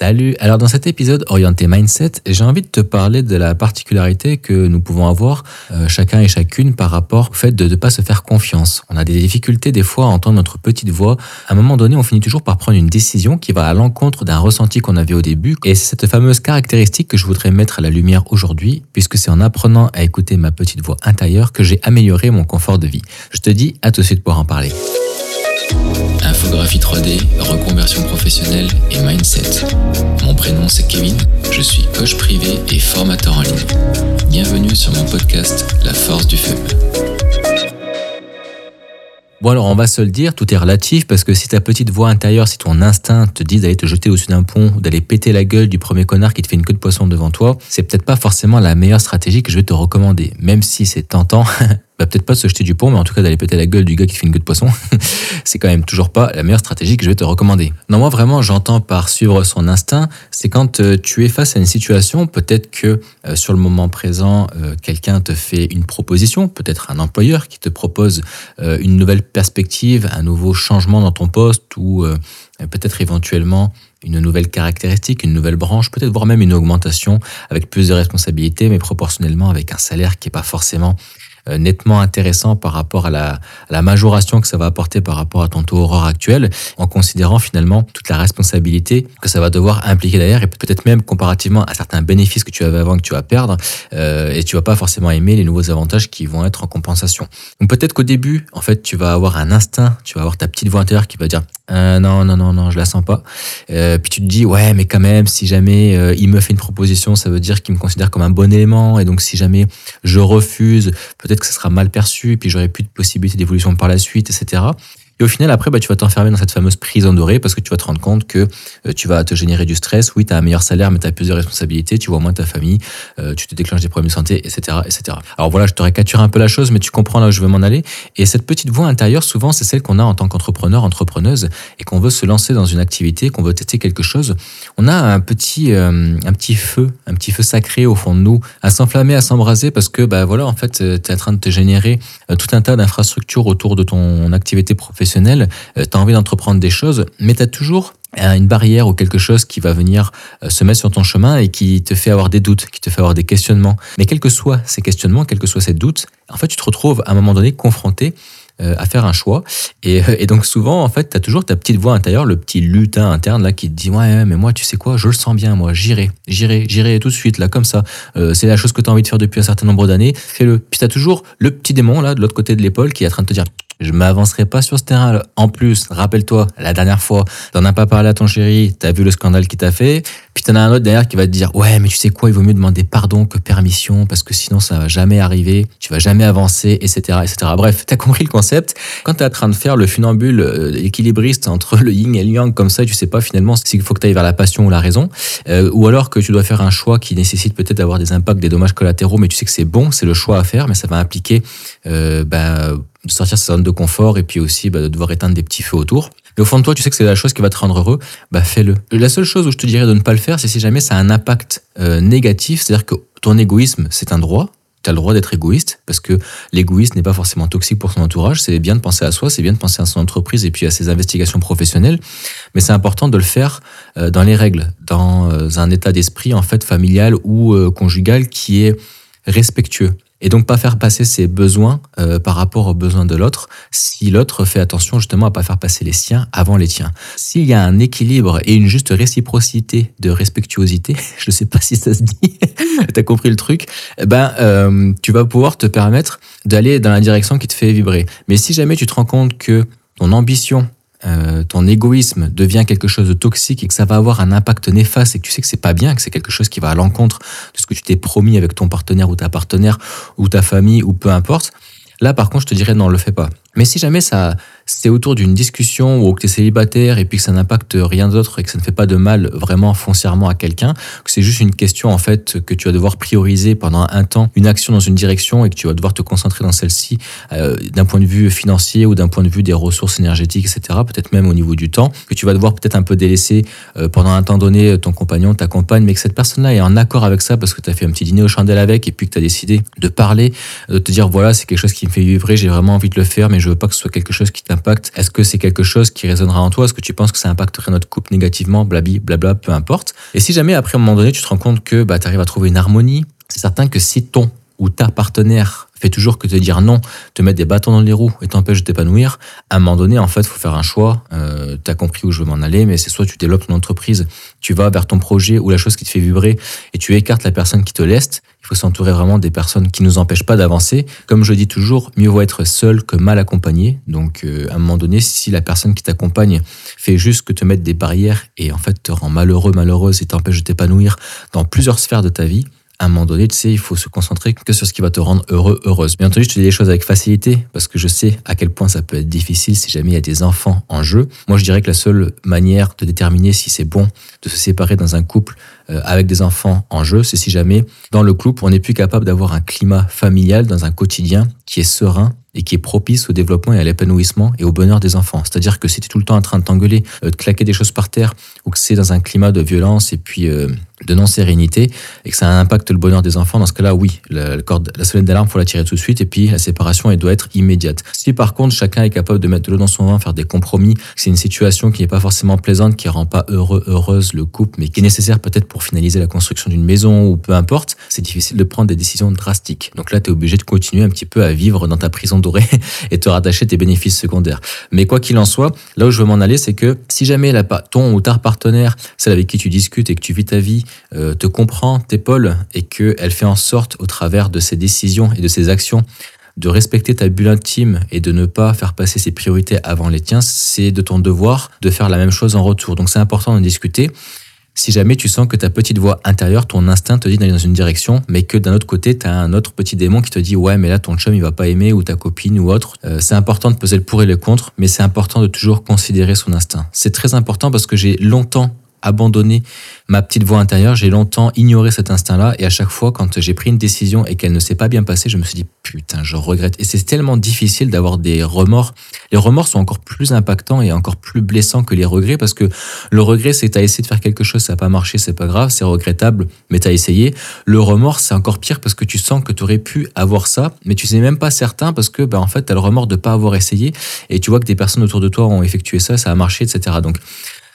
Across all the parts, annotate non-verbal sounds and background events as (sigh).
Salut, alors dans cet épisode orienté mindset, j'ai envie de te parler de la particularité que nous pouvons avoir euh, chacun et chacune par rapport au fait de ne pas se faire confiance. On a des difficultés des fois à entendre notre petite voix. À un moment donné, on finit toujours par prendre une décision qui va à l'encontre d'un ressenti qu'on avait au début. Et c'est cette fameuse caractéristique que je voudrais mettre à la lumière aujourd'hui, puisque c'est en apprenant à écouter ma petite voix intérieure que j'ai amélioré mon confort de vie. Je te dis à tout de suite pour en parler. Infographie 3D, reconversion professionnelle et mindset. Mon prénom c'est Kevin, je suis coach privé et formateur en ligne. Bienvenue sur mon podcast La force du feu. Bon alors on va se le dire, tout est relatif parce que si ta petite voix intérieure, si ton instinct te dit d'aller te jeter au-dessus d'un pont d'aller péter la gueule du premier connard qui te fait une queue de poisson devant toi, c'est peut-être pas forcément la meilleure stratégie que je vais te recommander. Même si c'est tentant, (laughs) bah, peut-être pas de se jeter du pont, mais en tout cas d'aller péter la gueule du gars qui fait une queue de poisson, (laughs) c'est quand même toujours pas la meilleure stratégie que je vais te recommander. Non, moi vraiment, j'entends par suivre son instinct, c'est quand euh, tu es face à une situation, peut-être que euh, sur le moment présent, euh, quelqu'un te fait une proposition, peut-être un employeur qui te propose une nouvelle perspective, un nouveau changement dans ton poste ou peut-être éventuellement une nouvelle caractéristique, une nouvelle branche, peut-être voire même une augmentation avec plus de responsabilités, mais proportionnellement avec un salaire qui n'est pas forcément nettement intéressant par rapport à la, majoration que ça va apporter par rapport à ton taux horaire actuel, en considérant finalement toute la responsabilité que ça va devoir impliquer derrière et peut-être même comparativement à certains bénéfices que tu avais avant que tu vas perdre euh, et tu vas pas forcément aimer les nouveaux avantages qui vont être en compensation. Donc peut-être qu'au début, en fait, tu vas avoir un instinct, tu vas avoir ta petite voix intérieure qui va dire euh, non, non, non, non, je la sens pas. Euh, puis tu te dis, ouais, mais quand même, si jamais euh, il me fait une proposition, ça veut dire qu'il me considère comme un bon élément. Et donc, si jamais je refuse, peut-être que ça sera mal perçu, et puis j'aurai plus de possibilités d'évolution par la suite, etc. Et au final, après, bah, tu vas t'enfermer dans cette fameuse prison dorée parce que tu vas te rendre compte que euh, tu vas te générer du stress. Oui, tu as un meilleur salaire, mais tu as plus de responsabilités, tu vois moins ta famille, euh, tu te déclenches des problèmes de santé, etc., etc. Alors voilà, je te récapture un peu la chose, mais tu comprends là où je veux m'en aller. Et cette petite voix intérieure, souvent, c'est celle qu'on a en tant qu'entrepreneur, entrepreneuse, et qu'on veut se lancer dans une activité, qu'on veut tester quelque chose. On a un petit, euh, un petit feu, un petit feu sacré au fond de nous, à s'enflammer, à s'embraser, parce que, bah voilà, en fait, tu es en train de te générer tout un tas d'infrastructures autour de ton activité professionnelle professionnel, euh, tu as envie d'entreprendre des choses, mais tu as toujours euh, une barrière ou quelque chose qui va venir euh, se mettre sur ton chemin et qui te fait avoir des doutes, qui te fait avoir des questionnements. Mais quels que soient ces questionnements, quels que soient ces doutes, en fait, tu te retrouves à un moment donné confronté à faire un choix. Et, donc souvent, en fait, tu as toujours ta petite voix intérieure, le petit lutin interne là qui te dit ouais, mais moi, tu sais quoi, je le sens bien, moi, j'irai, j'irai, j'irai tout de suite là, comme ça. c'est la chose que tu as envie de faire depuis un certain nombre d'années, fais-le. Puis tu as toujours le petit démon là de l'autre côté de l'épaule qui est en train de te dire je m'avancerai pas sur ce terrain. En plus, rappelle-toi, la dernière fois, t'en as pas parlé à ton chéri, t'as vu le scandale qu'il t'a fait, puis t'en as un autre derrière qui va te dire, ouais, mais tu sais quoi, il vaut mieux demander pardon que permission, parce que sinon ça va jamais arriver, tu vas jamais avancer, etc., etc. Bref, t'as compris le concept. Quand t'es en train de faire le funambule euh, équilibriste entre le yin et le yang comme ça, tu sais pas finalement s'il faut que t'ailles vers la passion ou la raison, euh, ou alors que tu dois faire un choix qui nécessite peut-être d'avoir des impacts, des dommages collatéraux, mais tu sais que c'est bon, c'est le choix à faire, mais ça va impliquer euh, ben, de sortir sa zone de confort et puis aussi bah, de devoir éteindre des petits feux autour. Mais au fond de toi, tu sais que c'est la chose qui va te rendre heureux, bah fais-le. La seule chose où je te dirais de ne pas le faire, c'est si jamais ça a un impact euh, négatif, c'est-à-dire que ton égoïsme, c'est un droit, tu as le droit d'être égoïste, parce que l'égoïsme n'est pas forcément toxique pour son entourage, c'est bien de penser à soi, c'est bien de penser à son entreprise et puis à ses investigations professionnelles, mais c'est important de le faire euh, dans les règles, dans euh, un état d'esprit en fait familial ou conjugal qui est respectueux et donc pas faire passer ses besoins euh, par rapport aux besoins de l'autre si l'autre fait attention justement à pas faire passer les siens avant les tiens. S'il y a un équilibre et une juste réciprocité de respectuosité, (laughs) je ne sais pas si ça se dit, (laughs) tu as compris le truc, eh ben euh, tu vas pouvoir te permettre d'aller dans la direction qui te fait vibrer. Mais si jamais tu te rends compte que ton ambition euh, ton égoïsme devient quelque chose de toxique et que ça va avoir un impact néfaste et que tu sais que c'est pas bien, que c'est quelque chose qui va à l'encontre de ce que tu t'es promis avec ton partenaire ou ta partenaire ou ta famille ou peu importe, là par contre je te dirais non, le fais pas. Mais si jamais ça, c'est autour d'une discussion ou que tu es célibataire et puis que ça n'impacte rien d'autre et que ça ne fait pas de mal vraiment foncièrement à quelqu'un, que c'est juste une question en fait que tu vas devoir prioriser pendant un temps une action dans une direction et que tu vas devoir te concentrer dans celle-ci euh, d'un point de vue financier ou d'un point de vue des ressources énergétiques, etc. Peut-être même au niveau du temps, que tu vas devoir peut-être un peu délaisser euh, pendant un temps donné ton compagnon, ta compagne, mais que cette personne-là est en accord avec ça parce que tu as fait un petit dîner aux chandelles avec et puis que tu as décidé de parler, de te dire voilà, c'est quelque chose qui me fait vibrer, j'ai vraiment envie de le faire, mais je je veux pas que ce soit quelque chose qui t'impacte. Est-ce que c'est quelque chose qui résonnera en toi? Est-ce que tu penses que ça impacterait notre couple négativement? Blabi, blabla, peu importe. Et si jamais après un moment donné tu te rends compte que bah, tu arrives à trouver une harmonie, c'est certain que si ton ou ta partenaire fait toujours que te dire non, te mettre des bâtons dans les roues et t'empêche de t'épanouir, à un moment donné, en fait, faut faire un choix. Euh, tu as compris où je veux m'en aller, mais c'est soit tu développes ton entreprise, tu vas vers ton projet ou la chose qui te fait vibrer et tu écartes la personne qui te laisse. Il faut s'entourer vraiment des personnes qui nous empêchent pas d'avancer. Comme je dis toujours, mieux vaut être seul que mal accompagné. Donc, euh, à un moment donné, si la personne qui t'accompagne fait juste que te mettre des barrières et en fait te rend malheureux, malheureuse et t'empêche de t'épanouir dans plusieurs sphères de ta vie, à un moment donné, tu sais, il faut se concentrer que sur ce qui va te rendre heureux, heureuse. Bien entendu, je te dis les choses avec facilité parce que je sais à quel point ça peut être difficile si jamais il y a des enfants en jeu. Moi, je dirais que la seule manière de déterminer si c'est bon de se séparer dans un couple euh, avec des enfants en jeu, c'est si jamais dans le couple, on n'est plus capable d'avoir un climat familial dans un quotidien qui est serein et qui est propice au développement et à l'épanouissement et au bonheur des enfants. C'est-à-dire que si tu es tout le temps en train de t'engueuler, euh, de claquer des choses par terre, ou que c'est dans un climat de violence et puis euh, de non-sérénité, et que ça impacte le bonheur des enfants, dans ce cas-là, oui, la, la sonnette d'alarme, faut la tirer tout de suite, et puis la séparation, elle doit être immédiate. Si par contre, chacun est capable de mettre de l'eau dans son vin, faire des compromis, c'est une situation qui n'est pas forcément plaisante, qui rend pas heureux, heureuse le couple, mais qui est nécessaire peut-être pour finaliser la construction d'une maison ou peu importe, c'est difficile de prendre des décisions drastiques. Donc là, tu es obligé de continuer un petit peu à vivre dans ta prison dorée (laughs) et te rattacher tes bénéfices secondaires. Mais quoi qu'il en soit, là où je veux m'en aller, c'est que si jamais la, ton ou ta partenaire, celle avec qui tu discutes et que tu vis ta vie, euh, te comprend, t'épaule et qu'elle fait en sorte, au travers de ses décisions et de ses actions, de respecter ta bulle intime et de ne pas faire passer ses priorités avant les tiens, c'est de ton devoir de faire la même chose en retour. Donc c'est important d'en discuter si jamais tu sens que ta petite voix intérieure, ton instinct te dit d'aller dans une direction, mais que d'un autre côté, tu as un autre petit démon qui te dit ouais, mais là ton chum il va pas aimer ou ta copine ou autre. Euh, c'est important de peser le pour et le contre, mais c'est important de toujours considérer son instinct. C'est très important parce que j'ai longtemps abandonné ma petite voix intérieure. J'ai longtemps ignoré cet instinct-là et à chaque fois, quand j'ai pris une décision et qu'elle ne s'est pas bien passée, je me suis dit putain, je regrette. Et c'est tellement difficile d'avoir des remords. Les remords sont encore plus impactants et encore plus blessants que les regrets parce que le regret, c'est t'as essayé de faire quelque chose, ça n'a pas marché, c'est pas grave, c'est regrettable, mais t'as essayé. Le remords, c'est encore pire parce que tu sens que tu aurais pu avoir ça, mais tu sais même pas certain parce que, ben, en fait, t'as le remords de pas avoir essayé et tu vois que des personnes autour de toi ont effectué ça, ça a marché, etc. Donc,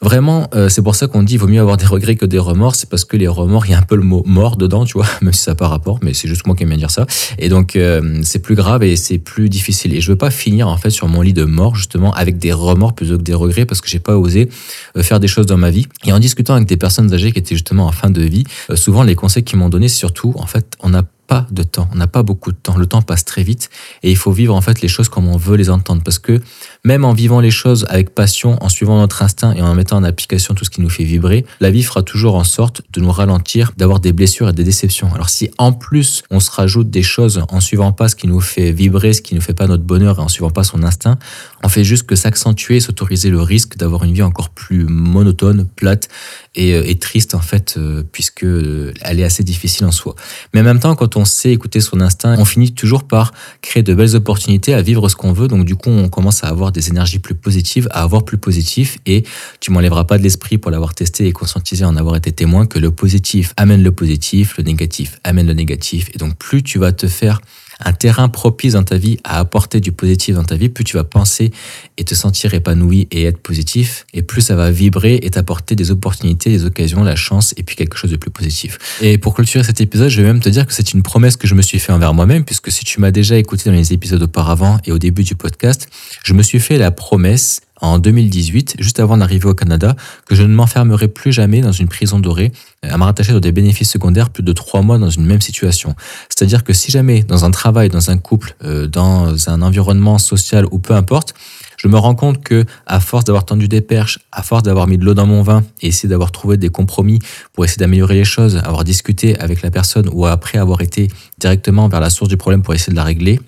Vraiment, euh, c'est pour ça qu'on dit il vaut mieux avoir des regrets que des remords. C'est parce que les remords, il y a un peu le mot mort dedans, tu vois, (laughs) même si ça n'a pas rapport, mais c'est juste moi qui aime bien dire ça. Et donc, euh, c'est plus grave et c'est plus difficile. Et je veux pas finir, en fait, sur mon lit de mort, justement, avec des remords plutôt que des regrets, parce que j'ai pas osé euh, faire des choses dans ma vie. Et en discutant avec des personnes âgées qui étaient justement en fin de vie, souvent, les conseils qu'ils m'ont donné, c'est surtout, en fait, on a pas de temps, on n'a pas beaucoup de temps. Le temps passe très vite et il faut vivre en fait les choses comme on veut les entendre parce que même en vivant les choses avec passion, en suivant notre instinct et en mettant en application tout ce qui nous fait vibrer, la vie fera toujours en sorte de nous ralentir, d'avoir des blessures et des déceptions. Alors si en plus on se rajoute des choses en suivant pas ce qui nous fait vibrer, ce qui ne fait pas notre bonheur et en suivant pas son instinct, on fait juste que s'accentuer et s'autoriser le risque d'avoir une vie encore plus monotone, plate et, euh, triste en fait, euh, puisque euh, elle est assez difficile en soi. Mais en même temps, quand on sait écouter son instinct, on finit toujours par créer de belles opportunités à vivre ce qu'on veut. Donc du coup, on commence à avoir des énergies plus positives, à avoir plus positif, et tu m'enlèveras pas de l'esprit pour l'avoir testé et conscientisé, en avoir été témoin que le positif amène le positif, le négatif amène le négatif, et donc plus tu vas te faire un terrain propice dans ta vie à apporter du positif dans ta vie, plus tu vas penser et te sentir épanoui et être positif, et plus ça va vibrer et t'apporter des opportunités, des occasions, la chance, et puis quelque chose de plus positif. Et pour clôturer cet épisode, je vais même te dire que c'est une promesse que je me suis fait envers moi-même, puisque si tu m'as déjà écouté dans les épisodes auparavant et au début du podcast, je me suis fait la promesse en 2018, juste avant d'arriver au Canada, que je ne m'enfermerai plus jamais dans une prison dorée à me rattacher dans des bénéfices secondaires plus de trois mois dans une même situation. C'est-à-dire que si jamais dans un travail, dans un couple, euh, dans un environnement social ou peu importe, je me rends compte que à force d'avoir tendu des perches, à force d'avoir mis de l'eau dans mon vin et essayer d'avoir trouvé des compromis pour essayer d'améliorer les choses, avoir discuté avec la personne ou après avoir été directement vers la source du problème pour essayer de la régler,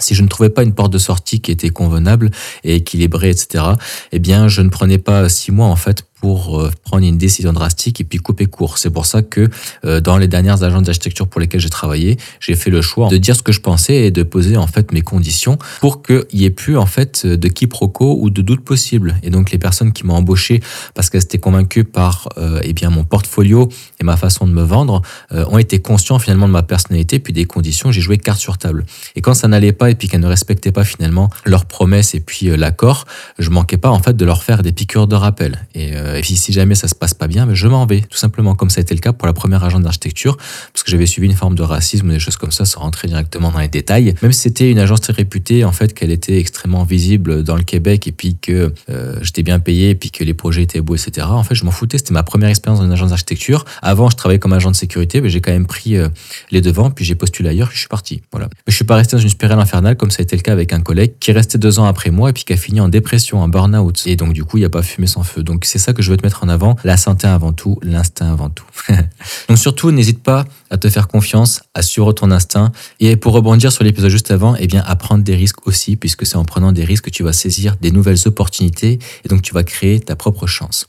si je ne trouvais pas une porte de sortie qui était convenable et équilibrée, etc., eh bien, je ne prenais pas six mois, en fait, pour euh, prendre une décision drastique et puis couper court. C'est pour ça que euh, dans les dernières agences d'architecture pour lesquelles j'ai travaillé, j'ai fait le choix de dire ce que je pensais et de poser en fait mes conditions pour qu'il n'y ait plus en fait de quiproquo ou de doute possible. Et donc les personnes qui m'ont embauché parce qu'elles étaient convaincues par euh, eh bien mon portfolio et ma façon de me vendre euh, ont été conscients finalement de ma personnalité puis des conditions. J'ai joué carte sur table. Et quand ça n'allait pas et puis qu'elles ne respectaient pas finalement leurs promesses et puis l'accord, je manquais pas en fait de leur faire des piqûres de rappel. Et et puis si jamais ça se passe pas bien, je m'en vais, tout simplement, comme ça a été le cas pour la première agence d'architecture, parce que j'avais suivi une forme de racisme ou des choses comme ça, sans rentrer directement dans les détails. Même si c'était une agence très réputée, en fait, qu'elle était extrêmement visible dans le Québec, et puis que euh, j'étais bien payé, et puis que les projets étaient beaux, etc. En fait, je m'en foutais. C'était ma première expérience dans une agence d'architecture. Avant, je travaillais comme agent de sécurité, mais j'ai quand même pris euh, les devants, puis j'ai postulé ailleurs, puis je suis parti. Voilà. Mais je suis pas resté dans une spirale infernale, comme ça a été le cas avec un collègue qui restait deux ans après moi, et puis qui a fini en dépression, en burn-out. Et donc, du coup, il n'y a pas fumé sans feu. Donc, c'est ça que je veux te mettre en avant. La santé avant tout, l'instinct avant tout. (laughs) Donc surtout, n'hésite pas à te faire confiance, à suivre ton instinct. Et pour rebondir sur l'épisode juste avant, eh bien, à prendre des risques aussi, puisque c'est en prenant des risques que tu vas saisir des nouvelles opportunités et donc tu vas créer ta propre chance.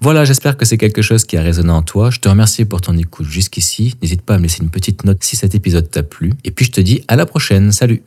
Voilà, j'espère que c'est quelque chose qui a résonné en toi. Je te remercie pour ton écoute jusqu'ici. N'hésite pas à me laisser une petite note si cet épisode t'a plu. Et puis je te dis à la prochaine. Salut